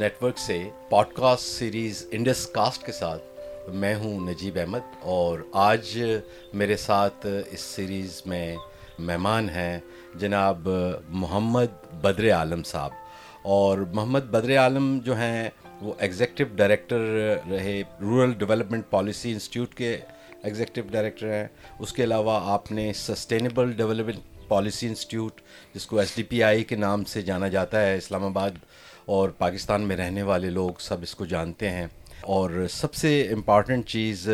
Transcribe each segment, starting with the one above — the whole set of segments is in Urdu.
ریڈیو نیوز نیٹ ورک سے podcast series Indus cast کے ساتھ میں ہوں نجیب احمد اور آج میرے ساتھ اس سیریز میں مہمان ہیں جناب محمد بدر عالم صاحب اور محمد بدر عالم جو ہیں وہ ایگزیکٹو ڈائریکٹر رہے رورل ڈیولپمنٹ پالیسی انسٹیٹیوٹ کے ایگزیکٹو ڈائریکٹر ہیں۔ اس کے علاوہ آپ نے سسٹینیبل ڈیولپمنٹ پالیسی انسٹیٹیوٹ جس کو ایس ڈی پی آئی کے نام سے جانا جاتا ہے، اسلام آباد اور پاکستان میں رہنے والے لوگ سب اس کو جانتے ہیں۔ اور سب سے امپارٹنٹ چیز،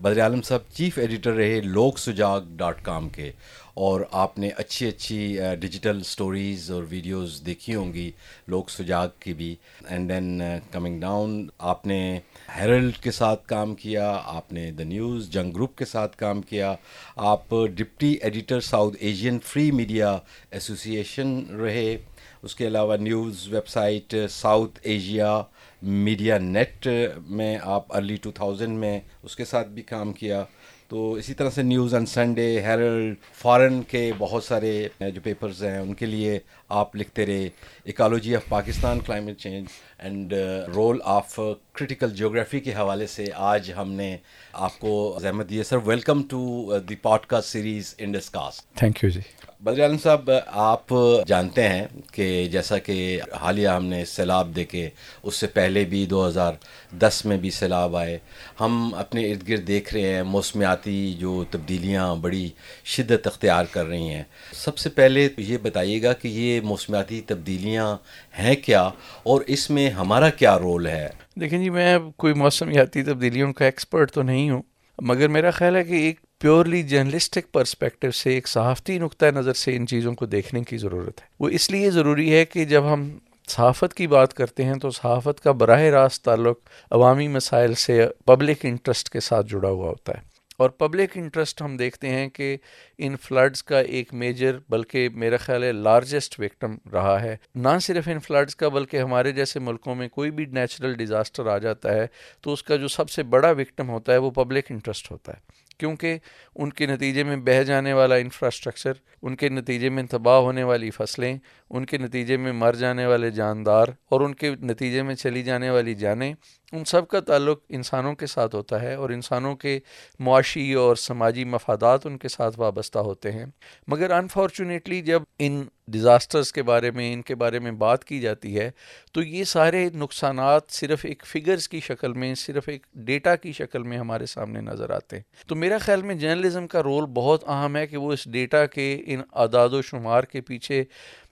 بدر عالم صاحب، چیف ایڈیٹر رہے لوک سجاگ ڈاٹ کام کے۔ اور آپ نے اچھی اچھی ڈیجیٹل سٹوریز اور ویڈیوز دیکھی ہوں گی لوک سجاگ کی بھی۔ اینڈ دین کمنگ ڈاؤن آپ نے ہیرلڈ کے ساتھ کام کیا، آپ نے دا نیوز جنگ گروپ کے ساتھ کام کیا۔ آپ deputy editor south Asian free media association رہے۔ اس کے علاوہ news website south Asia media net میں آپ ارلی ٹو تھاؤزنڈ میں اس کے ساتھ بھی کام کیا۔ تو اسی طرح سے news on Sunday, Herald, foreign کے بہت سارے جو پیپرز ہیں، ان کے لیے آپ لکھتے رہے۔ Ecology of Pakistan climate change and role of critical geography کے حوالے سے آج ہم نے آپ کو زحمت دی ہے۔ Sir welcome to the podcast series Indus cast thank you ji Badr Alam صاحب آپ جانتے ہیں کہ جیسا کہ حالیہ ہم نے سیلاب دیکھے اس سے پہلے بھی دو ہزار دس میں بھی سیلاب آئے۔ ہم اپنے ارد گرد دیکھ رہے ہیں موسمیاتی جو تبدیلیاں بڑی شدت اختیار کر رہی ہیں۔ سب سے پہلے یہ بتائیے گا کہ یہ موسمیاتی تبدیلیاں ہیں کیا؟ اور اس میں ہمارا کیا رول ہے؟ دیکھیں جی میں کوئی موسمیاتی تبدیلیوں کا ایکسپرٹ تو نہیں ہوں، مگر میرا خیال ہے کہ ایک پیورلی جرنلسٹک پرسپیکٹو سے، ایک صحافتی نقطۂ نظر سے ان چیزوں کو دیکھنے کی ضرورت ہے۔ وہ اس لیے ضروری ہے کہ جب ہم صحافت کی بات کرتے ہیں، تو صحافت کا براہ راست تعلق عوامی مسائل سے پبلک انٹرسٹ کے ساتھ جڑا ہوا ہوتا ہے۔ اور پبلک انٹرسٹ ہم دیکھتے ہیں کہ ان فلڈز کا ایک میجر بلکہ میرا خیال ہے لارجسٹ وکٹم رہا ہے۔ نہ صرف ان فلڈز کا بلکہ ہمارے جیسے ملکوں میں کوئی بھی نیچرل ڈیزاسٹر آ جاتا ہے تو اس کا جو سب سے بڑا وکٹم ہوتا ہے وہ پبلک انٹرسٹ ہوتا ہے۔ کیونکہ ان کے نتیجے میں بہہ جانے والا انفراسٹرکچر ان کے نتیجے میں تباہ ہونے والی فصلیں، ان کے نتیجے میں مر جانے والے جاندار اور ان کے نتیجے میں چلی جانے والی جانیں ان سب کا تعلق انسانوں کے ساتھ ہوتا ہے اور انسانوں کے معاشی اور سماجی مفادات ان کے ساتھ وابستہ ہوتے ہیں۔ مگر انفارچونیٹلی جب ان ڈیزاسٹرز کے بارے میں، ان کے بارے میں بات کی جاتی ہے، تو یہ سارے نقصانات صرف ایک فگرز کی شکل میں، صرف ایک ڈیٹا کی شکل میں ہمارے سامنے نظر آتے ہیں۔ تو میرا خیال میں جرنلزم کا رول بہت اہم ہے کہ وہ اس ڈیٹا کے، ان اعداد و شمار کے پیچھے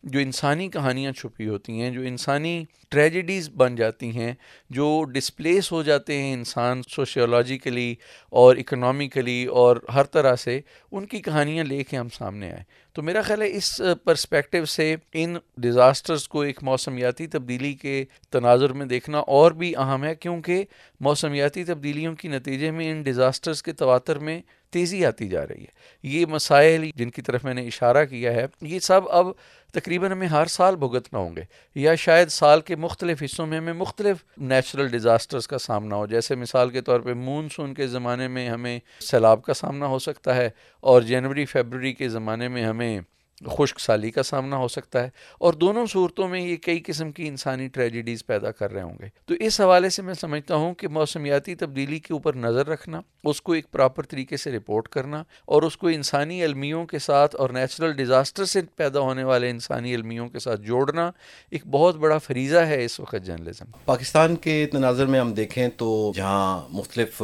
جو انسانی کہانیاں چھپی ہوتی ہیں، جو انسانی ٹریجڈیز بن جاتی ہیں جو ڈسپلیس ہو جاتے ہیں انسان سوشیولوجیکلی اور اکنامیکلی اور ہر طرح سے ان کی کہانیاں لے کے ہم سامنے آئیں تو میرا خیال ہے اس پرسپیکٹو سے ان ڈیزاسٹرز کو ایک موسمیاتی تبدیلی کے تناظر میں دیکھنا اور بھی اہم ہے کیونکہ موسمیاتی تبدیلیوں کی نتیجے میں ان ڈیزاسٹرز کے تواتر میں تیزی آتی جا رہی ہے۔ یہ مسائل جن کی طرف میں نے اشارہ کیا ہے، یہ سب اب تقریباً ہمیں ہر سال بھگتنا ہوں گے یا شاید سال کے مختلف حصوں میں ہمیں مختلف نیچرل ڈیزاسٹرز کا سامنا ہو۔ جیسے مثال کے طور پہ مونسون کے زمانے میں ہمیں سیلاب کا سامنا ہو سکتا ہے اور جنوری، فیبرری کے زمانے میں ہمیں خشک سالی کا سامنا ہو سکتا ہے اور دونوں صورتوں میں یہ کئی قسم کی انسانی ٹریجڈیز پیدا کر رہے ہوں گے۔ تو اس حوالے سے میں سمجھتا ہوں کہ موسمیاتی تبدیلی کے اوپر نظر رکھنا، اس کو ایک پراپر طریقے سے رپورٹ کرنا اور اس کو انسانی المیوں کے ساتھ اور نیچرل ڈیزاسٹر سے پیدا ہونے والے انسانی المیوں کے ساتھ جوڑنا ایک بہت بڑا فریضہ ہے اس وقت جرنلزم پاکستان کے تناظر میں ہم دیکھیں تو جہاں مختلف،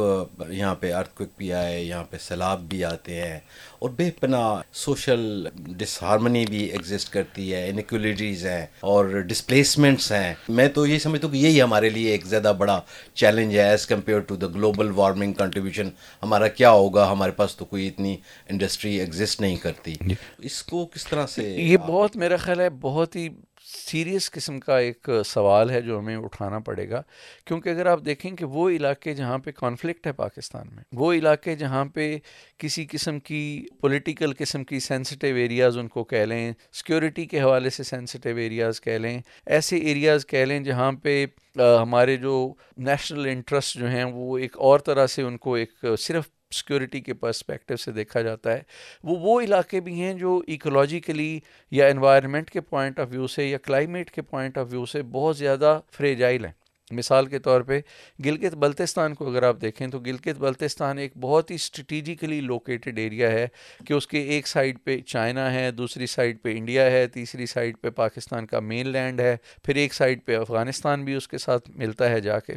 یہاں پہ ارتھ بھی آئے، یہاں پہ سیلاب بھی آتے ہیں اور بے پناہ سوشل ڈس ہارمنی بھی ایگزسٹ کرتی ہے انیکولیٹیز ہیں اور ڈسپلیسمنٹس ہیں۔ میں تو یہ سمجھتا ہوں کہ یہی ہمارے لیے ایک زیادہ بڑا چیلنج ہے as compare to the global warming contribution ہمارا کیا ہوگا؟ ہمارے پاس تو کوئی اتنی انڈسٹری ایگزسٹ نہیں کرتی۔ جی۔ اس کو کس طرح سے یہ بہت میرا خیال ہے بہت ہی سیریس قسم کا ایک سوال ہے جو ہمیں اٹھانا پڑے گا، کیونکہ اگر آپ دیکھیں کہ وہ علاقے جہاں پہ کانفلکٹ ہے پاکستان میں، وہ علاقے جہاں پہ کسی قسم کی پولیٹیکل قسم کی سینسٹیو ایریاز ان کو کہہ لیں سیکیورٹی کے حوالے سے سینسٹیو ایریاز کہہ لیں، ایسے ایریاز کہہ لیں جہاں پہ ہمارے جو نیشنل انٹرسٹ جو ہیں وہ ایک اور طرح سے ان کو ایک صرف سیکورٹی کے پرسپیکٹو سے دیکھا جاتا ہے۔ وہ وہ علاقے بھی ہیں جو ایکولوجیکلی یا انوائرمنٹ کے پوائنٹ آف ویو سے یا کلائمیٹ کے پوائنٹ آف ویو سے بہت زیادہ فریجائل ہیں۔ مثال کے طور پہ گلگت بلتستان کو اگر آپ دیکھیں تو گلگت بلتستان ایک بہت ہی اسٹریٹجیکلی لوکیٹڈ ایریا ہے کہ اس کے ایک سائڈ پہ چائنا ہے، دوسری سائڈ پہ انڈیا ہے، تیسری سائڈ پہ پاکستان کا مین لینڈ ہے، پھر ایک سائڈ پہ افغانستان بھی اس کے ساتھ ملتا ہے جا کے۔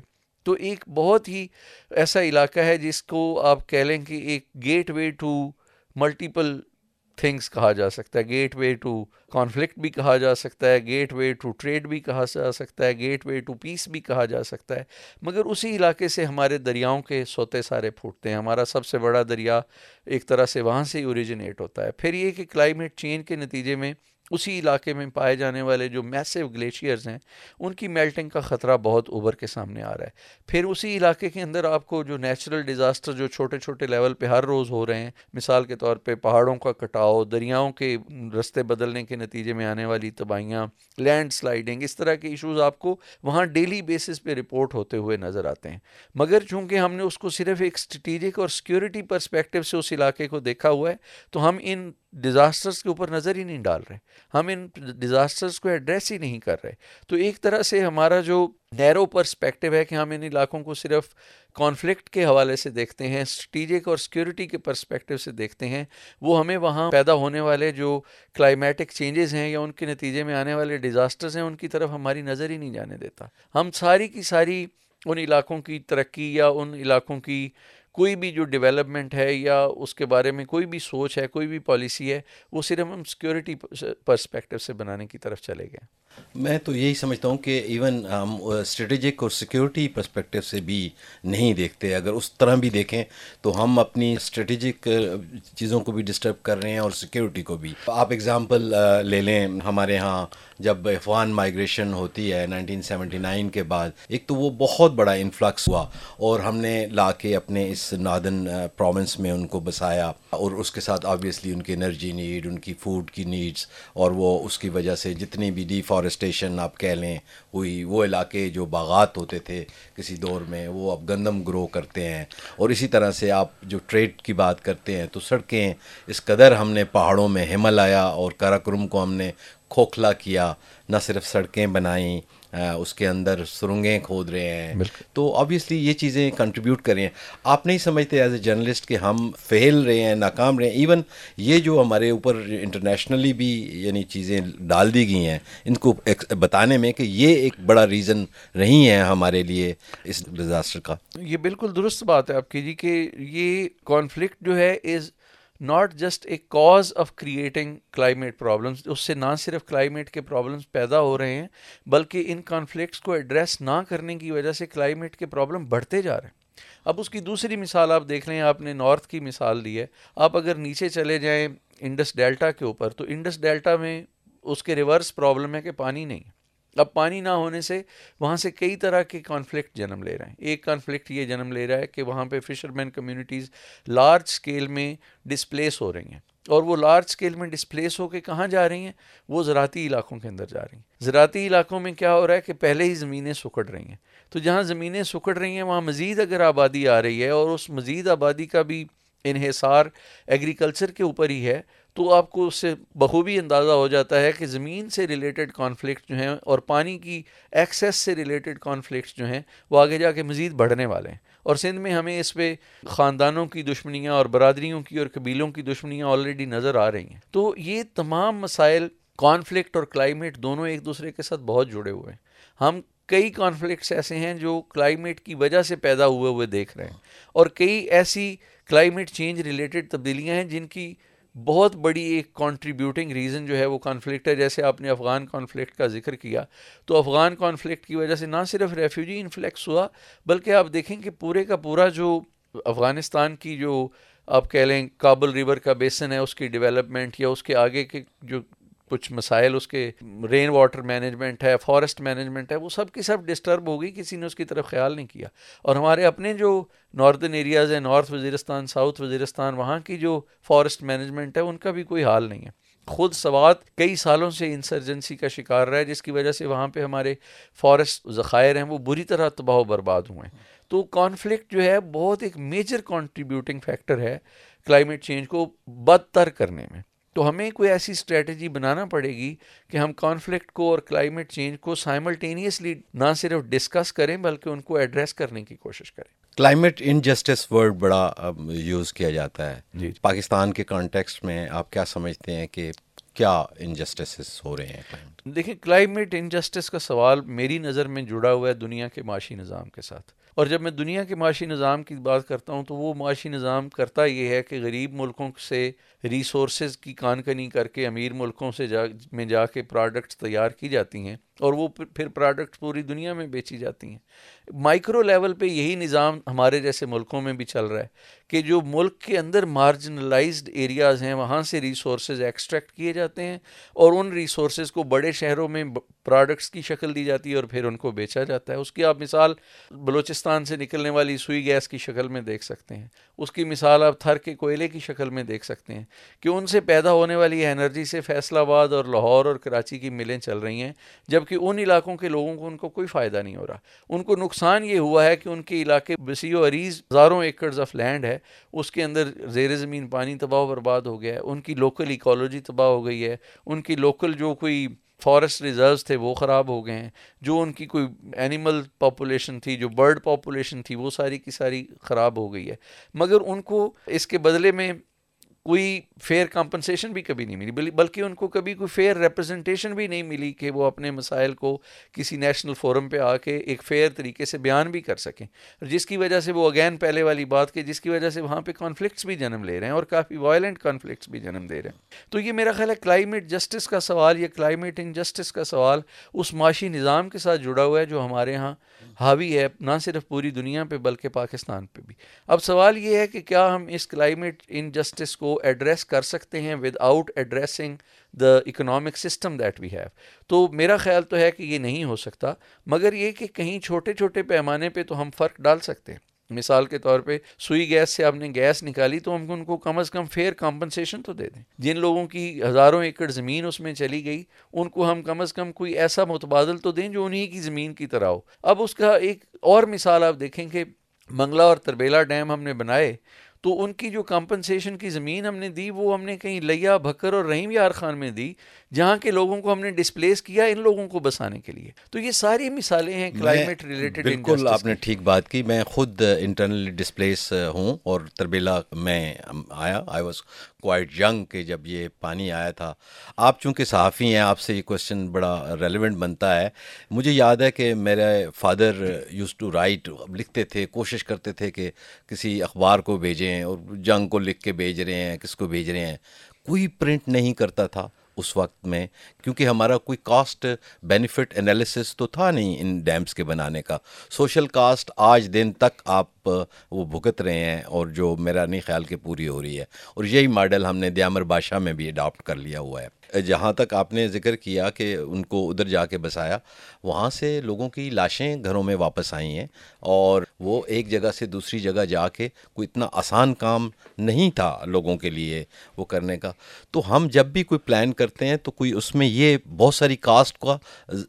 تو ایک بہت ہی ایسا علاقہ ہے جس کو آپ کہہ لیں کہ ایک gateway to multiple things کہا جا سکتا ہے۔ گیٹ وے ٹو کانفلکٹ بھی کہا جا سکتا ہے۔ گیٹ وے ٹو ٹریڈ بھی کہا جا سکتا ہے۔ گیٹ وے ٹو پیس بھی کہا جا سکتا ہے۔ مگر اسی علاقے سے ہمارے دریاؤں کے سوتے سارے پھوٹتے ہیں۔ ہمارا سب سے بڑا دریا ایک طرح سے وہاں سے ہی اوریجنیٹ ہوتا ہے۔ پھر یہ کہ کلائمیٹ چینج کے نتیجے میں اسی علاقے میں پائے جانے والے جو میسیو گلیشیئرز ہیں، ان کی میلٹنگ کا خطرہ بہت اوبر کے سامنے آ رہا ہے۔ پھر اسی علاقے کے اندر آپ کو جو نیچرل ڈیزاسٹر جو چھوٹے چھوٹے لیول پہ ہر روز ہو رہے ہیں، مثال کے طور پہ پہاڑوں کا کٹاؤ، دریاؤں کے رستے بدلنے کے نتیجے میں آنے والی تباہیاں لینڈ سلائڈنگ اس طرح کے ایشوز آپ کو وہاں ڈیلی بیسس پہ رپورٹ ہوتے ہوئے نظر آتے ہیں۔ مگر چونکہ ہم نے اس کو صرف ایک اسٹریٹجک اور سیکورٹی پرسپیکٹو سے اس علاقے کو دیکھا ہوا ہے، تو ہم ان ڈیزاسٹرس کے اوپر نظر ہی نہیں ڈال رہے۔ ہم ان ڈیزاسٹرس کو ایڈریس ہی نہیں کر رہے۔ تو ایک طرح سے ہمارا جو نیرو پرسپیکٹو ہے کہ ہم ان علاقوں کو صرف کانفلکٹ کے حوالے سے دیکھتے ہیں اسٹریٹجک اور سیکورٹی کے پرسپیکٹو سے دیکھتے ہیں، وہ ہمیں وہاں پیدا ہونے والے جو کلائمیٹک چینجز ہیں یا ان کے نتیجے میں آنے والے ڈیزاسٹرز ہیں، ان کی طرف ہماری نظر ہی نہیں جانے دیتا۔ ہم ساری کی ساری ان علاقوں کی ترقی یا ان علاقوں کی کوئی بھی جو ڈیولپمنٹ ہے یا اس کے بارے میں کوئی بھی سوچ ہے، کوئی بھی پالیسی ہے، وہ صرف ہم سیکورٹی پرسپیکٹو سے بنانے کی طرف چلے گئے۔ میں تو یہی سمجھتا ہوں کہ ایون ہم اسٹریٹجک اور سیکیورٹی پرسپیکٹو سے بھی نہیں دیکھتے۔ اگر اس طرح بھی دیکھیں تو ہم اپنی اسٹریٹجک چیزوں کو بھی ڈسٹرب کر رہے ہیں اور سیکیورٹی کو بھی۔ آپ اگزامپل لے لیں ہمارے ہاں جب افغان مائگریشن ہوتی ہے نائنٹین سیونٹی نائن کے بعد، ایک تو وہ بہت بڑا انفلکس ہوا اور ہم نے لا کے اپنے اس نادن پروونس میں ان کو بسایا اور اس کے ساتھ آبویسلی ان کی انرجی نیڈ ان کی فوڈ کی نیڈس اور وہ اس کی وجہ سے جتنی بھی ڈی فارسٹیشن آپ کہہ لیں، ہوئی، وہ علاقے جو باغات ہوتے تھے کسی دور میں، وہ اب گندم گرو کرتے ہیں۔ اور اسی طرح سے آپ جو ٹریڈ کی بات کرتے ہیں، تو سڑکیں اس قدر ہم نے پہاڑوں میں ہمل آیا اور کراکرم کو ہم نے کھوکھلا کیا، نہ صرف سڑکیں بنائیں اس کے اندر سرنگیں کھود رہے ہیں۔ تو آبویسلی یہ چیزیں کنٹریبیوٹ کر رہی ہیں۔ آپ نہیں سمجھتے ایز اے جرنلسٹ کہ ہم فیل رہے ہیں ناکام رہے ہیں۔ ایون یہ جو ہمارے اوپر انٹرنیشنلی بھی یعنی چیزیں ڈال دی گئی ہیں ان کو بتانے میں کہ یہ ایک بڑا ریزن رہی ہیں ہمارے لیے اس ڈیزاسٹر کا۔ یہ بالکل درست بات ہے آپ کی جی کہ یہ کانفلکٹ جو ہے is not just a cause of creating climate problems اس سے نہ صرف کلائمیٹ کے پرابلمس پیدا ہو رہے ہیں، بلکہ ان کانفلکٹس کو ایڈریس نہ کرنے کی وجہ سے کلائمیٹ کے پرابلم بڑھتے جا رہے ہیں۔ اب اس کی دوسری مثال آپ دیکھ لیں، آپ نے نارتھ کی مثال دی ہے۔ آپ اگر نیچے چلے جائیں انڈس ڈیلٹا کے اوپر، تو انڈس ڈیلٹا میں اس کے ریورس پرابلم ہے کہ پانی نہیں اب پانی نہ ہونے سے وہاں سے کئی طرح کے کانفلکٹ جنم لے رہے ہیں۔ ایک کانفلکٹ یہ جنم لے رہا ہے کہ وہاں پہ فشرمین کمیونٹیز لارج اسکیل میں ڈسپلیس ہو رہی ہیں۔ اور وہ لارج اسکیل میں ڈسپلیس ہو کے کہاں جا رہی ہیں؟ وہ زراعتی علاقوں کے اندر جا رہی ہیں۔ زراعتی علاقوں میں کیا ہو رہا ہے کہ پہلے ہی زمینیں سکڑ رہی ہیں۔ تو جہاں زمینیں سکڑ رہی ہیں، وہاں مزید اگر آبادی آ رہی ہے اور اس مزید آبادی کا بھی انحصار ایگریکلچر کے اوپر ہی ہے تو آپ کو اس سے بخوبی اندازہ ہو جاتا ہے کہ زمین سے ریلیٹڈ کانفلکٹ جو ہیں اور پانی کی ایکسیس سے ریلیٹڈ کانفلکٹس جو ہیں وہ آگے جا کے مزید بڑھنے والے ہیں۔ اور سندھ میں ہمیں اس پہ خاندانوں کی دشمنیاں اور برادریوں کی اور قبیلوں کی دشمنیاں آلریڈی نظر آ رہی ہیں۔ تو یہ تمام مسائل کانفلکٹ اور کلائمیٹ دونوں ایک دوسرے کے ساتھ بہت جڑے ہوئے ہیں۔ ہم کئی کانفلکٹس ایسے ہیں جو کلائمیٹ کی وجہ سے پیدا ہوئے ہوئے دیکھ رہے ہیں اور کئی ایسی کلائمیٹ چینج ریلیٹڈ تبدیلیاں ہیں جن کی بہت بڑی ایک کانٹریبیوٹنگ ریزن جو ہے وہ کانفلکٹ ہے۔ جیسے آپ نے افغان کانفلکٹ کا ذکر کیا، تو افغان کانفلکٹ کی وجہ سے نہ صرف ریفیوجی انفلیکس ہوا، بلکہ آپ دیکھیں کہ پورے کا پورا جو افغانستان کی جو آپ کہہ لیں کابل ریور کا بیسن ہے، اس کی ڈیولپمنٹ یا اس کے آگے کے جو کچھ مسائل اس کے رین واٹر مینجمنٹ ہے فارسٹ مینجمنٹ ہے، وہ سب کی سب ڈسٹرب ہو گئی، کسی نے اس کی طرف خیال نہیں کیا۔ اور ہمارے اپنے جو ناردرن ایریاز ہیں نارتھ وزیرستان ساؤتھ وزیرستان، وہاں کی جو فارسٹ مینجمنٹ ہے، ان کا بھی کوئی حال نہیں ہے۔ خود سوات کئی سالوں سے انسرجنسی کا شکار رہا ہے، جس کی وجہ سے وہاں پہ ہمارے فارسٹ ذخائر ہیں، وہ بری طرح تباہ و برباد ہوئے ہیں۔ تو کانفلکٹ جو ہے، بہت ایک میجر کانٹریبیوٹنگ فیکٹر ہے کلائمیٹ چینج کو بدتر کرنے میں۔ تو ہمیں کوئی ایسی اسٹریٹجی بنانا پڑے گی کہ ہم کانفلکٹ کو اور کلائمیٹ چینج کو سائملٹینیسلی نہ صرف ڈسکس کریں بلکہ ان کو ایڈریس کرنے کی کوشش کریں۔ کلائمیٹ انجسٹس ورڈ بڑا یوز کیا جاتا ہے۔ جی پاکستان کے کانٹیکسٹ میں آپ کیا سمجھتے ہیں کہ کیا انجسٹسز ہو رہے ہیں دیکھیں کلائمیٹ انجسٹس کا سوال میری نظر میں جڑا ہوا ہے دنیا کے معاشی نظام کے ساتھ۔ اور جب میں دنیا کے معاشی نظام کی بات کرتا ہوں تو وہ معاشی نظام کرتا یہ ہے کہ غریب ملکوں سے ریسورسز کی کان کنی کر کے امیر ملکوں سے جا میں جا کے پروڈکٹس تیار کی جاتی ہیں۔ اور وہ پھر پروڈکٹس پوری دنیا میں بیچی جاتی ہیں۔ مائکرو لیول پہ یہی نظام ہمارے جیسے ملکوں میں بھی چل رہا ہے کہ جو ملک کے اندر مارجنلائزڈ ایریاز ہیں، وہاں سے ریسورسز ایکسٹریکٹ کیے جاتے ہیں اور ان ریسورسز کو بڑے شہروں میں پروڈکٹس کی شکل دی جاتی ہے اور پھر ان کو بیچا جاتا ہے۔ اس کی آپ مثال بلوچستان سے نکلنے والی سوئی گیس کی شکل میں دیکھ سکتے ہیں۔ اس کی مثال آپ تھر کے کوئلے کی شکل میں دیکھ سکتے ہیں کہ ان سے پیدا ہونے والی انرجی سے فیصل آباد اور لاہور اور کراچی کی ملیں چل رہی ہیں۔ جب جبکہ ان علاقوں کے لوگوں کو ان کو کوئی فائدہ نہیں ہو رہا۔ ان کو نقصان یہ ہوا ہے کہ ان کے علاقے بسی و عریض ہزاروں ایکڑز آف لینڈ ہے، اس کے اندر زیر زمین پانی تباہ و برباد ہو گیا ہے، ان کی لوکل ایکالوجی تباہ ہو گئی ہے، ان کی لوکل جو کوئی فارسٹ ریزروز تھے وہ خراب ہو گئے ہیں، جو ان کی کوئی اینیمل پاپولیشن تھی، جو برڈ پاپولیشن تھی، وہ ساری کی ساری خراب ہو گئی ہے۔ مگر ان کو اس کے بدلے میں کوئی فیئر کمپنسیشن بھی کبھی نہیں ملی بلکہ ان کو کبھی کوئی فیئر ریپرزنٹیشن بھی نہیں ملی کہ وہ اپنے مسائل کو کسی نیشنل فورم پہ آ کے ایک فیئر طریقے سے بیان بھی کر سکیں۔ جس کی وجہ سے وہ اگین پہلے والی بات کہ جس کی وجہ سے وہاں پہ کانفلکٹس بھی جنم لے رہے ہیں اور کافی وائلنٹ کانفلکٹس بھی جنم دے رہے ہیں۔ تو یہ میرا خیال ہے کلائمیٹ جسٹس کا سوال یا کلائمیٹ انجسٹس کا سوال اس معاشی نظام کے ساتھ جڑا ہوا ہے جو ہمارے ہاں حاوی ہے، نہ صرف پوری دنیا پہ بلکہ پاکستان پہ بھی۔ اب سوال یہ ہے کہ کیا ہم اس کلائمیٹ انجسٹس کو ایڈریس کر سکتے ہیں without addressing the economic system that we have تو میرا خیال تو ہے کہ یہ نہیں ہو سکتا، مگر یہ کہ کہیں چھوٹے چھوٹے پیمانے پہ تو ہم فرق ڈال سکتے ہیں۔ مثال کے طور پہ سوئی گیس سے آپ نے گیس نکالی تو ہم ان کو کم از کم فیئر کمپنسیشن تو دے دیں۔ جن لوگوں کی ہزاروں ایکڑ زمین اس میں چلی گئی، ان کو ہم کم از کم کوئی ایسا متبادل تو دیں جو انہی کی زمین کی طرح ہو۔ اب اس کا ایک اور مثال آپ دیکھیں کہ منگلہ اور تربیلا ڈیم ہم نے بنائے۔ تو ان کی جو کمپنسیشن کی زمین ہم نے دی وہ ہم نے کہیں لیا بھکر اور رحیم یار خان میں دی جہاں کے لوگوں کو ہم نے ڈسپلیس کیا ان لوگوں کو بسانے کے لیے۔ تو یہ ساری مثالیں ہیں کلائمیٹ ریلیٹڈ بالکل آپ نے ٹھیک بات کی۔ میں خود انٹرنلی ڈسپلیس ہوں اور تربیلا میں آیا آئی واز کوائٹ ینگ کہ جب یہ پانی آیا تھا آپ چونکہ صحافی ہیں آپ سے یہ کوشچن بڑا ریلیونٹ بنتا ہے مجھے یاد ہے کہ میرے فادر یوز ٹو رائٹ لکھتے تھے کوشش کرتے تھے کہ کسی اخبار کو بھیجیں اور جنگ کو لکھ کے بھیج رہے ہیں کس کو بھیج رہے ہیں کوئی پرنٹ نہیں کرتا تھا اس وقت میں، کیونکہ ہمارا کوئی کاسٹ بینیفٹ انالیسس تو تھا نہیں ان ڈیمز کے بنانے کا۔ سوشل کاسٹ آج دن تک آپ، وہ بھگت رہے ہیں اور جو میرا نہیں خیال کہ پوری ہو رہی ہے۔ اور یہی ماڈل ہم نے دیامر بادشاہ میں بھی اڈاپٹ کر لیا ہوا ہے۔ جہاں تک آپ نے ذکر کیا کہ ان کو ادھر جا کے بسایا، وہاں سے لوگوں کی لاشیں گھروں میں واپس آئی ہیں اور وہ ایک جگہ سے دوسری جگہ جا کے کوئی اتنا آسان کام نہیں تھا لوگوں کے لیے وہ کرنے کا۔ تو ہم جب بھی کوئی پلان کرتے ہیں تو کوئی اس میں یہ بہت ساری کاسٹ کا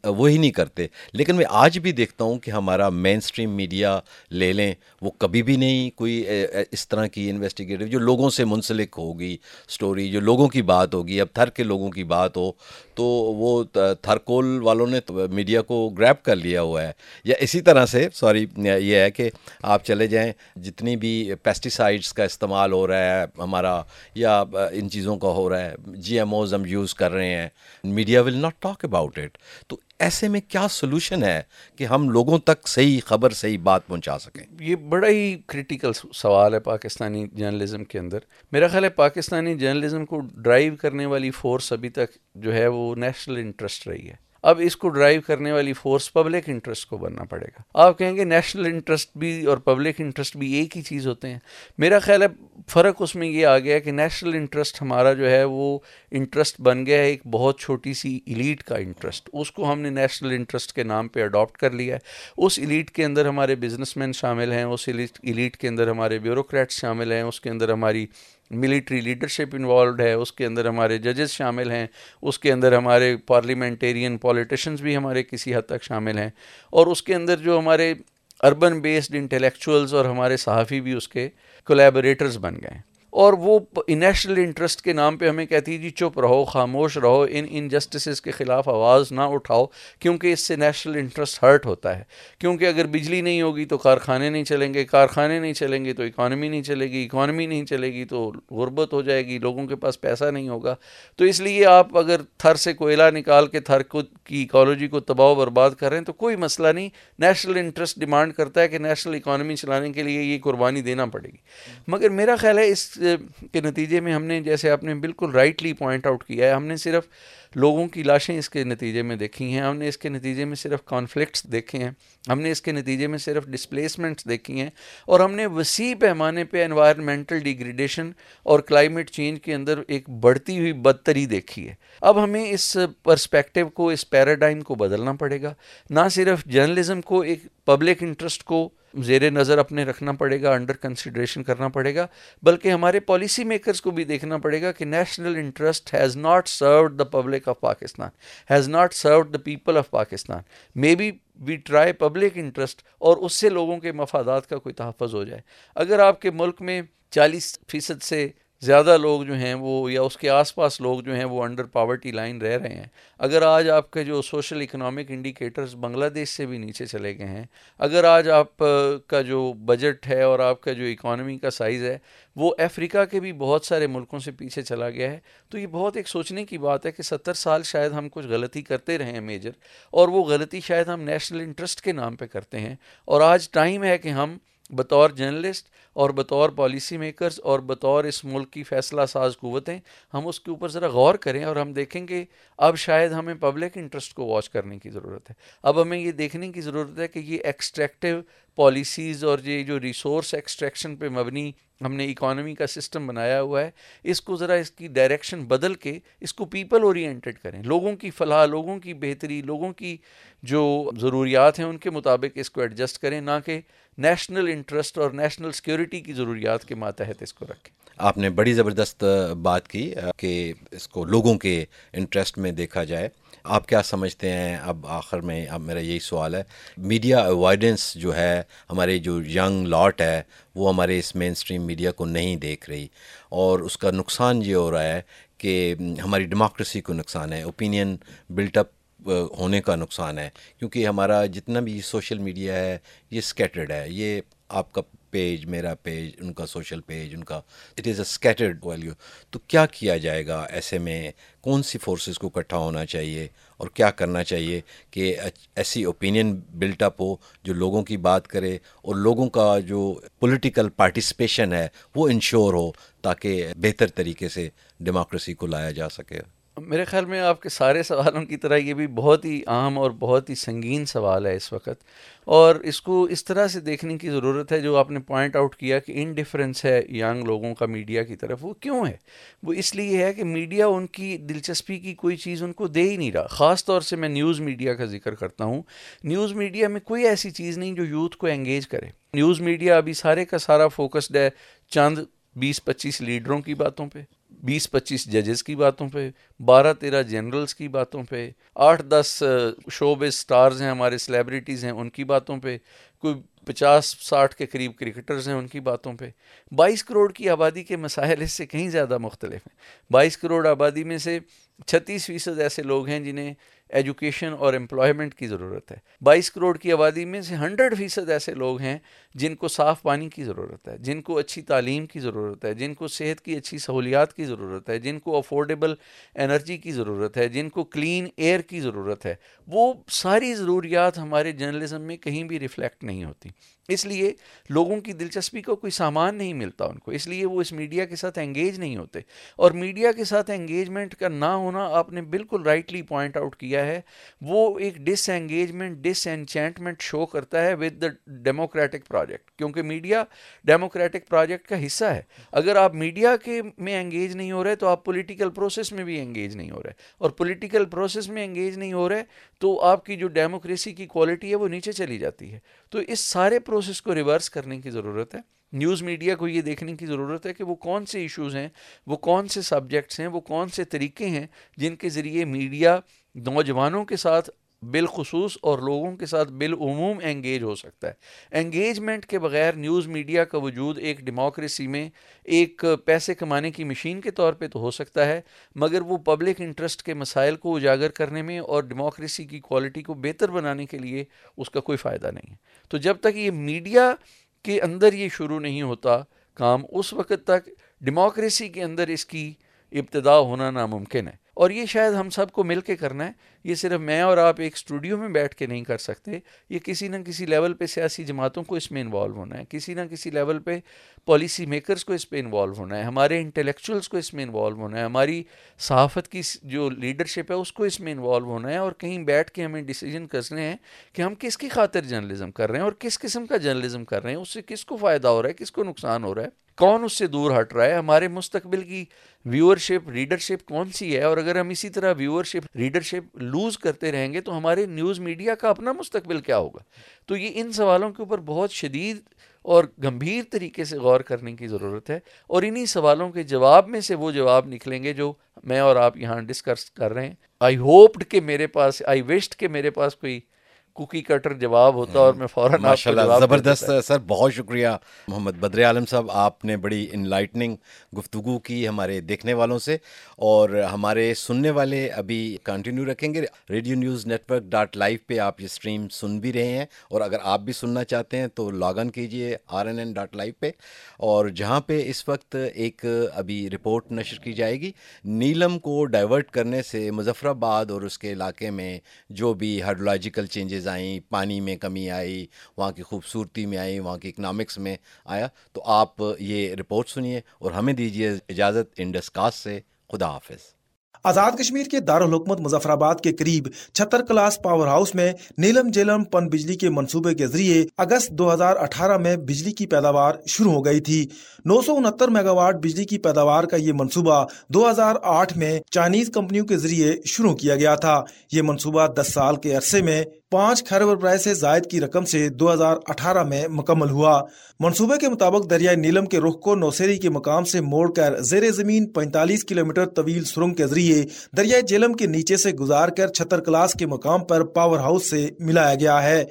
وہی نہیں کرتے۔ لیکن میں آج بھی دیکھتا ہوں کہ ہمارا مین اسٹریم میڈیا لے لیں، وہ کبھی بھی نہیں کوئی اس طرح کی انویسٹیگیٹو جو لوگوں سے منسلک ہوگی اسٹوری جو لوگوں کی بات ہوگی، اب تھر کے لوگوں لوگوں کی بات ہو، تو وہ تھرکول والوں نے میڈیا کو گریپ کر لیا ہوا ہے۔ یا اسی طرح سے، سوری، یہ ہے کہ آپ چلے جائیں، جتنی بھی پیسٹیسائڈس کا استعمال ہو رہا ہے ہمارا، یا ان چیزوں کا ہو رہا ہے جی ایم اوز ہم یوز کر رہے ہیں، media will not talk about it تو ایسے میں کیا سولوشن ہے کہ ہم لوگوں تک صحیح خبر، صحیح بات پہنچا سکیں؟ یہ بڑا ہی کریٹیکل سوال ہے پاکستانی جرنلزم کے اندر۔ میرا خیال ہے پاکستانی جرنلزم کو ڈرائیو کرنے والی فورس ابھی تک جو ہے وہ نیشنل انٹرسٹ رہی ہے۔ اب اس کو ڈرائیو کرنے والی فورس پبلک انٹرسٹ کو بننا پڑے گا۔ آپ کہیں گے نیشنل انٹرسٹ بھی اور پبلک انٹرسٹ بھی ایک ہی چیز ہوتے ہیں۔ میرا خیال ہے فرق اس میں یہ آ گیا کہ نیشنل انٹرسٹ ہمارا جو ہے وہ انٹرسٹ بن گیا ہے، ایک بہت چھوٹی سی ایلیٹ کا انٹرسٹ۔ اس کو ہم نے نیشنل انٹرسٹ کے نام پہ اڈاپٹ کر لیا ہے۔ اس ایلیٹ کے اندر ہمارے بزنس مین شامل ہیں، اس ایلیٹ کے اندر ہمارے بیوروکریٹس شامل ہیں، اس کے اندر ہماری ملٹری لیڈرشپ انوالوڈ ہے، اس کے اندر ہمارے ججز شامل ہیں، اس کے اندر ہمارے پارلیمنٹیرین پولیٹیشنز بھی ہمارے کسی حد تک شامل ہیں۔ اور اس کے اندر جو ہمارے اربن بیسڈ انٹلیکچوئلز اور ہمارے صحافی بھی اس کے کولیبریٹرز بن گئے۔ ہیں اور وہ نیشنل انٹرسٹ کے نام پہ ہمیں کہتی ہے جی چپ رہو، خاموش رہو، ان انجسٹسز کے خلاف آواز نہ اٹھاؤ، کیونکہ اس سے نیشنل انٹرسٹ ہرٹ ہوتا ہے۔ کیونکہ اگر بجلی نہیں ہوگی تو کارخانے نہیں چلیں گے، کارخانے نہیں چلیں گے تو اکانومی نہیں چلے گی اکانومی نہیں چلے گی تو غربت ہو جائے گی، لوگوں کے پاس پیسہ نہیں ہوگا۔ تو اس لیے آپ اگر تھر سے کوئلہ نکال کے تھر کو کی اکالوجی کو تباہ و برباد کر رہے ہیں تو کوئی مسئلہ نہیں۔ نیشنل انٹرسٹ ڈیمانڈ کرتا ہے کہ نیشنل اکانومی چلانے کے لیے یہ قربانی دینا پڑے گی۔ مگر میرا خیال ہے اس کے نتیجے میں ہم نے، جیسے آپ نے بالکل رائٹلی پوائنٹ آؤٹ کیا ہے، ہم نے صرف لوگوں کی لاشیں اس کے نتیجے میں دیکھی ہیں، ہم نے اس کے نتیجے میں صرف کانفلکٹس دیکھے ہیں، ہم نے اس کے نتیجے میں صرف ڈسپلیسمنٹس دیکھی ہیں اور ہم نے وسیع پیمانے پہ انوائرمنٹل ڈیگریڈیشن اور کلائمیٹ چینج کے اندر ایک بڑھتی ہوئی بدتری دیکھی ہے۔ اب ہمیں اس پرسپیکٹو کو، اس پیراڈائم کو بدلنا پڑے گا۔ نہ صرف جرنلزم کو، ایک پبلک انٹرسٹ کو زیر نظر اپنے رکھنا پڑے گا انڈر کنسیڈریشن کرنا پڑے گا، بلکہ ہمارے پالیسی میکرز کو بھی دیکھنا پڑے گا کہ national interest has not served the public of Pakistan has not served the people of Pakistan may be we try public interest اور اس سے لوگوں کے مفادات کا کوئی تحفظ ہو جائے۔ اگر آپ کے ملک میں چالیس فیصد سے زیادہ لوگ جو ہیں وہ یا اس کے آس پاس لوگ جو ہیں وہ انڈر پاورٹی لائن رہ رہے ہیں۔ اگر آج آپ کے جو سوشل اکنامک انڈیکیٹرز بنگلہ دیش سے بھی نیچے چلے گئے ہیں، اگر آج آپ کا جو بجٹ ہے اور آپ کا جو اکانومی کا سائز ہے، وہ افریقہ کے بھی بہت سارے ملکوں سے پیچھے چلا گیا ہے۔ تو یہ بہت ایک سوچنے کی بات ہے کہ ستر سال شاید ہم کچھ غلطی کرتے رہے ہیں میجر اور وہ غلطی شاید ہم نیشنل انٹرسٹ کے نام پہ کرتے ہیں۔ اور آج ٹائم ہے کہ ہم بطور جرنلسٹ اور بطور پالیسی میکرز اور بطور اس ملک کی فیصلہ ساز قوتیں، ہم اس کے اوپر ذرا غور کریں اور ہم دیکھیں گے اب شاید ہمیں پبلک انٹرسٹ کو واچ کرنے کی ضرورت ہے۔ اب ہمیں یہ دیکھنے کی ضرورت ہے کہ یہ ایکسٹریکٹیو پالیسیز اور یہ جو ریسورس ایکسٹریکشن پہ مبنی ہم نے اکانومی کا سسٹم بنایا ہوا ہے، اس کو ذرا اس کی ڈائریکشن بدل کے اس کو پیپل اورینٹیڈ کریں۔ لوگوں کی فلاح، لوگوں کی بہتری، لوگوں کی جو ضروریات ہیں ان کے مطابق اس کو ایڈجسٹ کریں، نہ کہ نیشنل انٹرسٹ اور نیشنل سیکیورٹی کی ضروریات کے ماتحت اس کو رکھیں۔ آپ نے بڑی زبردست بات کی کہ اس کو لوگوں کے انٹرسٹ میں دیکھا جائے۔ آپ کیا سمجھتے ہیں؟ اب آخر میں اب میرا یہی سوال ہے۔ میڈیا اوائڈنس جو ہے، ہمارے جو ینگ لاٹ ہے، وہ ہمارے اس مین اسٹریم میڈیا کو نہیں دیکھ رہی۔ اور اس کا نقصان یہ ہو رہا ہے کہ ہماری ڈیموکریسی کو نقصان ہے۔ اوپینین بلٹ اپ ہونے کا نقصان ہے، کیونکہ ہمارا جتنا بھی سوشل میڈیا ہے، یہ اسکیٹرڈ ہے۔ یہ آپ کا پیج میرا پیج ان کا سوشل پیج ان کا it is a scattered value تو کیا کیا جائے گا ایسے میں؟ کون سی فورسز کو اکٹھا ہونا چاہیے؟ اور کیا کرنا چاہیے کہ ایسی اوپینین بلٹ اپ ہو جو لوگوں کی بات کرے اور لوگوں کا جو پولیٹیکل پارٹیسپیشن ہے وہ انشور ہو تاکہ بہتر طریقے سے ڈیموکریسی کو لایا جا سکے۔ میرے خیال میں آپ کے سارے سوالوں کی طرح یہ بھی بہت ہی عام اور بہت ہی سنگین سوال ہے اس وقت۔ اور اس کو اس طرح سے دیکھنے کی ضرورت ہے جو آپ نے پوائنٹ آؤٹ کیا کہ ان ڈفرینس ہے ینگ لوگوں کا میڈیا کی طرف۔ وہ کیوں ہے؟ وہ اس لیے ہے کہ میڈیا ان کی دلچسپی کی کوئی چیز ان کو دے ہی نہیں رہا۔ خاص طور سے میں نیوز میڈیا کا ذکر کرتا ہوں۔ نیوز میڈیا میں کوئی ایسی چیز نہیں جو یوتھ کو انگیج کرے۔ نیوز میڈیا ابھی سارے کا سارا فوکسڈ ہے چند بیس پچیس لیڈروں کی باتوں پہ۔ بیس پچیس ججز کی باتوں پہ، بارہ تیرہ جنرلز کی باتوں پہ، آٹھ دس شعبے اسٹارز ہیں، ہمارے سلیبریٹیز ہیں، ان کی باتوں پہ، کوئی پچاس، ساٹھ کے قریب کرکٹرز ہیں، ان کی باتوں پہ۔ بائیس کروڑ کی آبادی کے مسائل اس سے کہیں زیادہ مختلف ہیں۔ بائیس کروڑ آبادی میں سے چھتیس فیصد ایسے لوگ ہیں جنہیں ایجوکیشن اور امپلائمنٹ کی ضرورت ہے۔ بائیس کروڑ کی آبادی میں سے ہنڈریڈ فیصد ایسے لوگ ہیں جن کو صاف پانی کی ضرورت ہے، جن کو اچھی تعلیم کی ضرورت ہے، جن کو صحت کی اچھی سہولیات کی ضرورت ہے، جن کو افورڈیبل انرجی کی ضرورت ہے، جن کو کلین ایئر کی ضرورت ہے۔ وہ ساری ضروریات ہمارے جرنلزم میں کہیں بھی ریفلیکٹ نہیں ہوتی۔ اس لیے لوگوں کی دلچسپی کو کوئی سامان نہیں ملتا ان کو۔ اس لیے وہ اس میڈیا کے ساتھ انگیج نہیں ہوتے۔ اور میڈیا کے ساتھ انگیجمنٹ کا نہ ہونا آپ نے بالکل رائٹلی پوائنٹ آؤٹ کیا ہے، وہ ایک ڈس انگیجمنٹ ڈس انچینٹمنٹ شو کرتا ہے ود دا ڈیموکریٹک پروجیکٹ کیونکہ میڈیا ڈیموکریٹک پروجیکٹ کا حصہ ہے۔ اگر آپ میڈیا کے میں انگیج نہیں ہو رہے تو آپ پولیٹیکل پروسیس میں بھی انگیج نہیں ہو رہے۔ اور پولیٹیکل پروسیس میں انگیج نہیں ہو رہے تو آپ کی جو ڈیموکریسی کی کوالٹی ہے وہ نیچے چلی جاتی ہے۔ تو اس سارے پروسیس کو ریورس کرنے کی ضرورت ہے۔ نیوز میڈیا کو یہ دیکھنے کی ضرورت ہے کہ وہ کون سے ایشوز ہیں، وہ کون سے سبجیکٹس ہیں، وہ کون سے طریقے ہیں جن کے ذریعے میڈیا نوجوانوں کے ساتھ بالخصوص اور لوگوں کے ساتھ بالعموم انگیج ہو سکتا ہے۔ انگیجمنٹ کے بغیر نیوز میڈیا کا وجود ایک ڈیموکریسی میں ایک پیسے کمانے کی مشین کے طور پہ تو ہو سکتا ہے، مگر وہ پبلک انٹرسٹ کے مسائل کو اجاگر کرنے میں اور ڈیموکریسی کی کوالٹی کو بہتر بنانے کے لیے اس کا کوئی فائدہ نہیں ہے۔ تو جب تک یہ میڈیا کے اندر یہ شروع نہیں ہوتا کام، اس وقت تک ڈیموکریسی کے اندر اس کی ابتدا ہونا ناممکن ہے۔ اور یہ شاید ہم سب کو مل کے کرنا ہے یہ صرف میں اور آپ ایک اسٹوڈیو میں بیٹھ کے نہیں کر سکتے، یہ کسی نہ کسی لیول پہ سیاسی جماعتوں کو اس میں انوالو ہونا ہے، کسی نہ کسی لیول پہ پالیسی میکرز کو اس پہ انوالو ہونا ہے، ہمارے انٹلیکچوئلس کو اس میں انوالو ہونا ہے، ہماری صحافت کی جو لیڈرشپ ہے اس کو اس میں انوالو ہونا ہے اور کہیں بیٹھ کے ہمیں ڈیسیجن کرنے ہیں کہ ہم کس کی خاطر جرنلزم کر رہے ہیں اور کس قسم کا جرنلزم کر رہے ہیں، اس سے کس کو فائدہ ہو رہا ہے، کس کو نقصان ہو رہا ہے، کون اس سے دور ہٹ رہا ہے، ہمارے مستقبل کی ویورشپ ریڈرشپ کون سی ہے؟ اور اگر ہم اسی طرح ویورشپ ریڈرشپ لوز کرتے رہیں گے تو ہمارے نیوز میڈیا کا اپنا مستقبل کیا ہوگا؟ تو یہ ان سوالوں کے اوپر بہت شدید اور گمبھیر طریقے سے غور کرنے کی ضرورت ہے اور انہی سوالوں کے جواب میں سے وہ جواب نکلیں گے جو میں اور آپ یہاں ڈسکس کر رہے ہیں۔ آئی ہوپڈ کہ میرے پاس آئی وشڈ کہ میرے پاس کوئی کوکی کٹر جواب ہوتا اور میں فوراً ماشاء اللہ زبردست سر بہت شکریہ۔ محمد بدر عالم صاحب آپ نے بڑی انلائٹنگ گفتگو کی ہمارے دیکھنے والوں سے اور ہمارے سننے والے ابھی کنٹینیو رکھیں گے۔ Radio news network dot live پہ آپ یہ اسٹریم سن بھی رہے ہیں اور اگر آپ بھی سننا چاہتے ہیں تو لاگ ان کیجیے R N N dot live پہ اور جہاں پہ اس وقت ایک ابھی رپورٹ نشر کی جائے گی نیلم کو ڈائیورٹ کرنے سے مظفر آباد اور اس کے علاقے میں جو بھی ہائڈرولوجیکل چینجز آئیں پانی میں کمی آئی وہاں کی خوبصورتی میں آئی وہاں کی اکنامکس میں آیا تو آپ یہ رپورٹ سنیے اور ہمیں دیجیے اجازت انڈس کاسٹ سے خدا حافظ آزاد کشمیر کے دارالحکومت مظفر آباد کے قریب چھتر کلاس پاور ہاؤس میں نیلم جیلم پن بجلی کے منصوبے کے ذریعے اگست دو ہزار اٹھارہ میں بجلی کی پیداوار شروع ہو گئی تھی نو سو انہتر میگا واٹ بجلی کی پیداوار کا یہ منصوبہ دو ہزار آٹھ میں چائنیز کمپنیوں کے ذریعے شروع کیا گیا تھا یہ منصوبہ دس سال کے عرصے میں پانچ خرب روپے سے زائد کی رقم سے دو ہزار اٹھارہ میں مکمل ہوا۔ منصوبے کے مطابق دریائے نیلم کے رخ کو نوسیری کے مقام سے موڑ کر زیر زمین پینتالیس کلومیٹر طویل سرنگ کے ذریعے دریائے جیلم کے نیچے سے گزار کر چھتر کلاس کے مقام پر پاور ہاؤس سے ملایا گیا ہے۔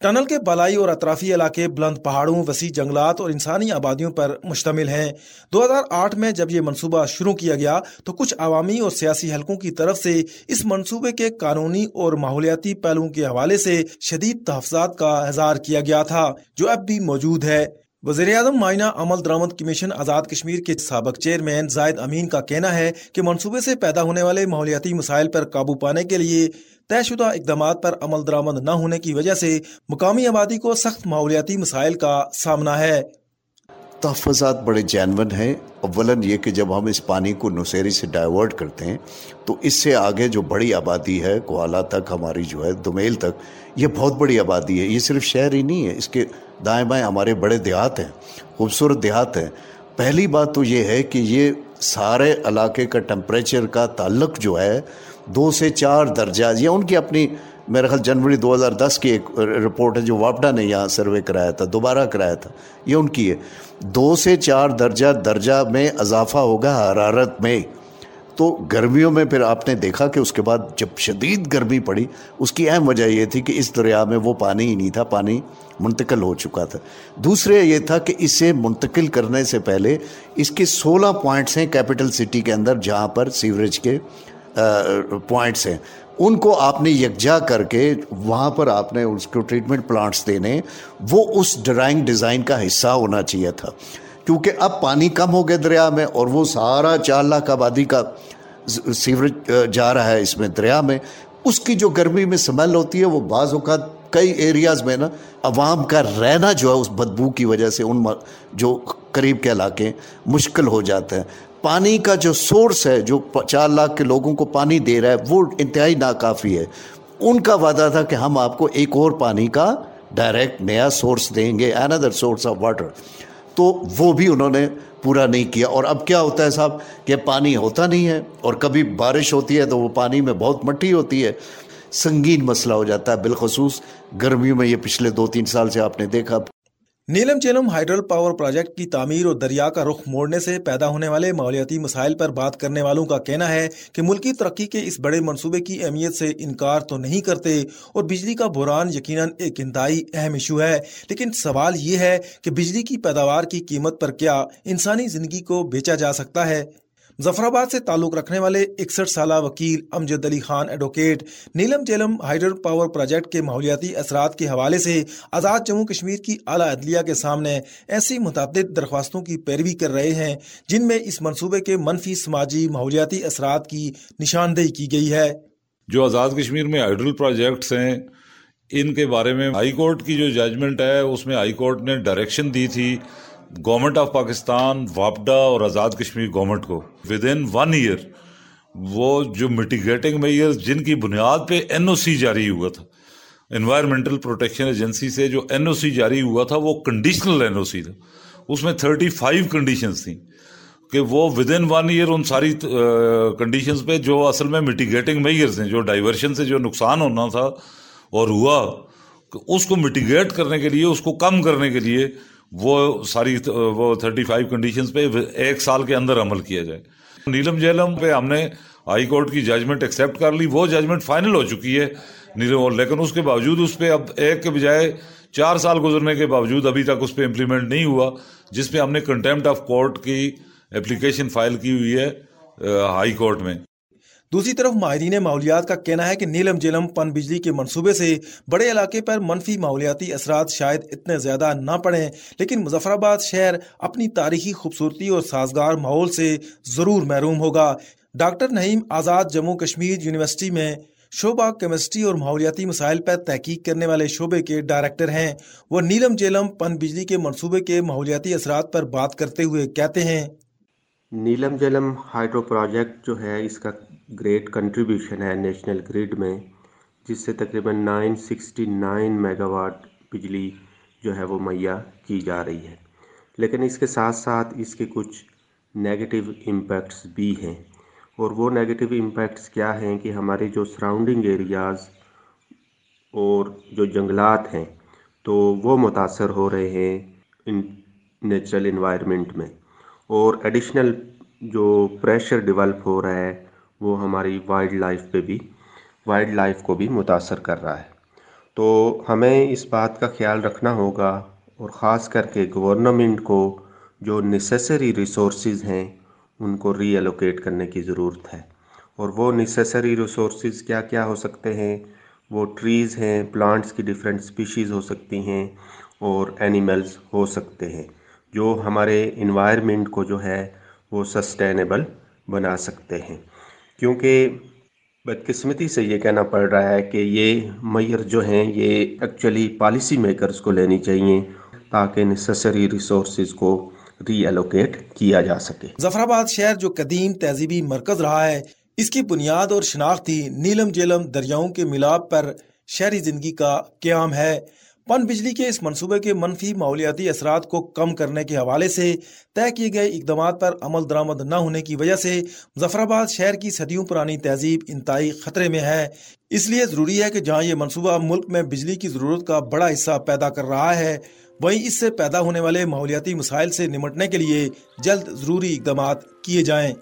ٹنل کے بالائی اور اطرافی علاقے بلند پہاڑوں، وسیع جنگلات اور انسانی آبادیوں پر مشتمل ہیں۔ دو ہزار آٹھ میں جب یہ منصوبہ شروع کیا گیا تو کچھ عوامی اور سیاسی حلقوں کی طرف سے اس منصوبے کے قانونی اور ماحولیاتی پہلوؤں کے حوالے سے شدید تحفظات کا اظہار کیا گیا تھا، جو اب بھی موجود ہے۔ وزیر اعظم معائنہ عمل درامد کمیشن آزاد کشمیر کے سابق چیئرمین زائد امین کا کہنا ہے کہ منصوبے سے پیدا ہونے والے ماحولیاتی مسائل پر قابو پانے کے لیے طے شدہ اقدامات پر عمل درآمد نہ ہونے کی وجہ سے مقامی آبادی کو سخت ماحولیاتی مسائل کا سامنا ہے۔ تحفظات بڑے جینون ہیں۔ اولن یہ کہ جب ہم اس پانی کو نوسیری سے ڈائیورٹ کرتے ہیں تو اس سے آگے جو بڑی آبادی ہے کوالا تک، ہماری جو ہے، دمیل تک یہ بہت بڑی آبادی ہے، یہ صرف شہر ہی نہیں ہے، اس کے دائیں بائیں ہمارے بڑے دیہات ہیں، خوبصورت دیہات ہیں۔ پہلی بات تو یہ ہے کہ یہ سارے علاقے کا ٹمپریچر کا تعلق جو ہے، دو سے چار درجہ یہ ان کی اپنی، میرے خیال جنوری دو ہزار دس کی ایک رپورٹ ہے جو واپڈا نے یہاں سروے کرایا تھا، دوبارہ کرایا تھا، یہ ان کی ہے۔ دو سے چار درجہ درجہ میں اضافہ ہوگا حرارت میں۔ تو گرمیوں میں پھر آپ نے دیکھا کہ اس کے بعد جب شدید گرمی پڑی، اس کی اہم وجہ یہ تھی کہ اس دریا میں وہ پانی ہی نہیں تھا، پانی منتقل ہو چکا تھا۔ دوسرے یہ تھا کہ اسے منتقل کرنے سے پہلے اس کے سولہ پوائنٹس ہیں کیپٹل سٹی کے اندر، جہاں پر سیوریج کے پوائنٹس ہیں۔ ان کو آپ نے یکجا کر کے وہاں پر آپ نے اس کو ٹریٹمنٹ پلانٹس دینے، وہ اس ڈرائنگ ڈیزائن کا حصہ ہونا چاہیے تھا۔ کیونکہ اب پانی کم ہو گیا دریا میں اور وہ سارا چار لاکھ آبادی کا سیوریج جا رہا ہے اس میں، دریا میں، اس کی جو گرمی میں سمیل ہوتی ہے، وہ بعض اوقات کئی ایریاز میں نا عوام کا رہنا جو ہے، اس بدبو کی وجہ سے ان جو قریب کے علاقے مشکل ہو جاتے ہیں پانی کا جو سورس ہے، جو چار لاکھ کے لوگوں کو پانی دے رہا ہے، وہ انتہائی ناکافی ہے۔ ان کا وعدہ تھا کہ ہم آپ کو ایک اور پانی کا ڈائریکٹ نیا سورس دیں گے اندر سورس آف واٹر تو وہ بھی انہوں نے پورا نہیں کیا۔ اور اب کیا ہوتا ہے صاحب؟ کہ پانی ہوتا نہیں ہے اور کبھی بارش ہوتی ہے تو وہ پانی میں بہت مٹی ہوتی ہے۔ سنگین مسئلہ ہو جاتا ہے۔ بالخصوص گرمیوں میں یہ پچھلے دو تین سال سے آپ نے دیکھا۔ Neelum Jhelum hydel power project کی تعمیر اور دریا کا رخ موڑنے سے پیدا ہونے والے ماحولیاتی مسائل پر بات کرنے والوں کا کہنا ہے کہ ملکی ترقی کے اس بڑے منصوبے کی اہمیت سے انکار تو نہیں کرتے اور بجلی کا بحران یقیناً ایک انتہائی اہم ایشو ہے۔ لیکن سوال یہ ہے کہ بجلی کی پیداوار کی قیمت پر کیا انسانی زندگی کو بیچا جا سکتا ہے؟ ظفر آباد سے تعلق رکھنے والے اکسٹھ سالہ وکیل Amjad Ali Khan advocate Neelum Jhelum hydel power project کے ماحولیاتی اثرات کے حوالے سے آزاد جموں کشمیر کی اعلیٰ عدلیہ کے سامنے ایسی متعدد درخواستوں کی پیروی کر رہے ہیں، جن میں اس منصوبے کے منفی سماجی ماحولیاتی اثرات کی نشاندہی کی گئی ہے۔ جو آزاد کشمیر میں ہائیڈرل پروجیکٹس ہیں، ان کے بارے میں ہائی کورٹ کی جو ججمنٹ ہے، اس میں ہائی کورٹ نے ڈائریکشن دی تھی۔ گورنمنٹ آف پاکستان واپڈا اور آزاد کشمیر گورنمنٹ کو ود ان ون ایئر وہ جو میٹیگیٹنگ میئر جن کی بنیاد پہ این او سی جاری ہوا تھا انوائرمنٹل پروٹیکشن ایجنسی سے جو این او سی جاری ہوا تھا، وہ کنڈیشنل این او سی تھا، اس میں تھرٹی فائیو کنڈیشنز تھیں، کہ وہ ود ان ون ایئر ان ساری کنڈیشنز پہ جو اصل میں میٹیگیٹنگ میئرز ہیں، جو ڈائیورشن سے جو نقصان ہونا تھا اور ہوا، اس کو میٹیگیٹ کرنے کے لیے، اس کو کم کرنے کے لیے وہ ساری، وہ تھرٹی فائیو کنڈیشنز پہ ایک سال کے اندر عمل کیا جائے۔ نیلم جیلم پہ ہم نے ہائی کورٹ کی ججمنٹ ایکسیپٹ کر لی، وہ ججمنٹ فائنل ہو چکی ہے۔ نیلم، لیکن اس کے باوجود اس پہ اب ایک کے بجائے چار سال گزرنے کے باوجود ابھی تک اس پہ امپلیمنٹ نہیں ہوا، جس پہ ہم نے کنٹمپٹ آف کورٹ کی اپلیکیشن فائل کی ہوئی ہے ہائی کورٹ میں۔ دوسری طرف ماہرین ماحولیات کا کہنا ہے کہ نیلم جیلم پن بجلی کے منصوبے سے بڑے علاقے پر منفی ماحولیاتی اثرات شاید اتنے زیادہ نہ پڑیں، لیکن مظفر آباد شہر اپنی تاریخی خوبصورتی اور سازگار ماحول سے ضرور محروم ہوگا۔ ڈاکٹر نعیم آزاد جموں کشمیر یونیورسٹی میں شعبہ کیمسٹری اور ماحولیاتی مسائل پر تحقیق کرنے والے شعبے کے ڈائریکٹر ہیں۔ وہ نیلم جیلم پن بجلی کے منصوبے کے ماحولیاتی اثرات پر بات کرتے ہوئے کہتے ہیں نیلم جیلم ہائیڈرو پروجیکٹ جو ہے، اس کا گریٹ کنٹریبیوشن ہے نیشنل گریڈ میں، جس سے تقریباً nine sixty nine megawatt بجلی جو ہے وہ مہیا کی جا رہی ہے۔ لیکن اس کے ساتھ ساتھ اس کے کچھ نیگیٹو امپیکٹس بھی ہیں۔ اور وہ نیگیٹو امپیکٹس کیا ہیں کہ ہمارے جو سراؤنڈنگ ایریاز اور جو جنگلات ہیں، تو وہ متاثر ہو رہے ہیں ان نیچرل انوائرمنٹ میں۔ اور ایڈیشنل جو پریشر ڈیولپ ہو رہا ہے وہ ہماری وائلڈ لائف پہ بھی وائلڈ لائف کو بھی متاثر کر رہا ہے۔ تو ہمیں اس بات کا خیال رکھنا ہوگا اور خاص کر کے گورنمنٹ کو جو نیسیسری ریسورسز ہیں، ان کو ری ایلوکیٹ کرنے کی ضرورت ہے۔ اور وہ نیسیسری ریسورسز کیا کیا ہو سکتے ہیں؟ وہ ٹریز ہیں پلانٹس کی ڈفرینٹ اسپیشیز ہو سکتی ہیں اور اینیملز ہو سکتے ہیں۔ جو ہمارے انوائرمنٹ کو جو ہے، وہ سسٹینیبل بنا سکتے ہیں۔ کیونکہ بدقسمتی سے یہ کہنا پڑ رہا ہے کہ یہ میئر جو ہیں، یہ ایکچولی پالیسی میکرز کو لینی چاہیے تاکہ نیسسری ریسورسز کو ری ایلوکیٹ کیا جا سکے۔ ظفر آباد شہر جو قدیم تہذیبی مرکز رہا ہے، اس کی بنیاد اور شناختی نیلم جیلم دریاؤں کے ملاب پر شہری زندگی کا قیام ہے۔ پن بجلی کے اس منصوبے کے منفی ماحولیاتی اثرات کو کم کرنے کے حوالے سے طے کیے گئے اقدامات پر عمل درآمد نہ ہونے کی وجہ سے ظفر آباد شہر کی صدیوں پرانی تہذیب انتہائی خطرے میں ہے۔ اس لیے ضروری ہے کہ جہاں یہ منصوبہ ملک میں بجلی کی ضرورت کا بڑا حصہ پیدا کر رہا ہے، وہیں اس سے پیدا ہونے والے ماحولیاتی مسائل سے نمٹنے کے لیے جلد ضروری اقدامات کیے جائیں۔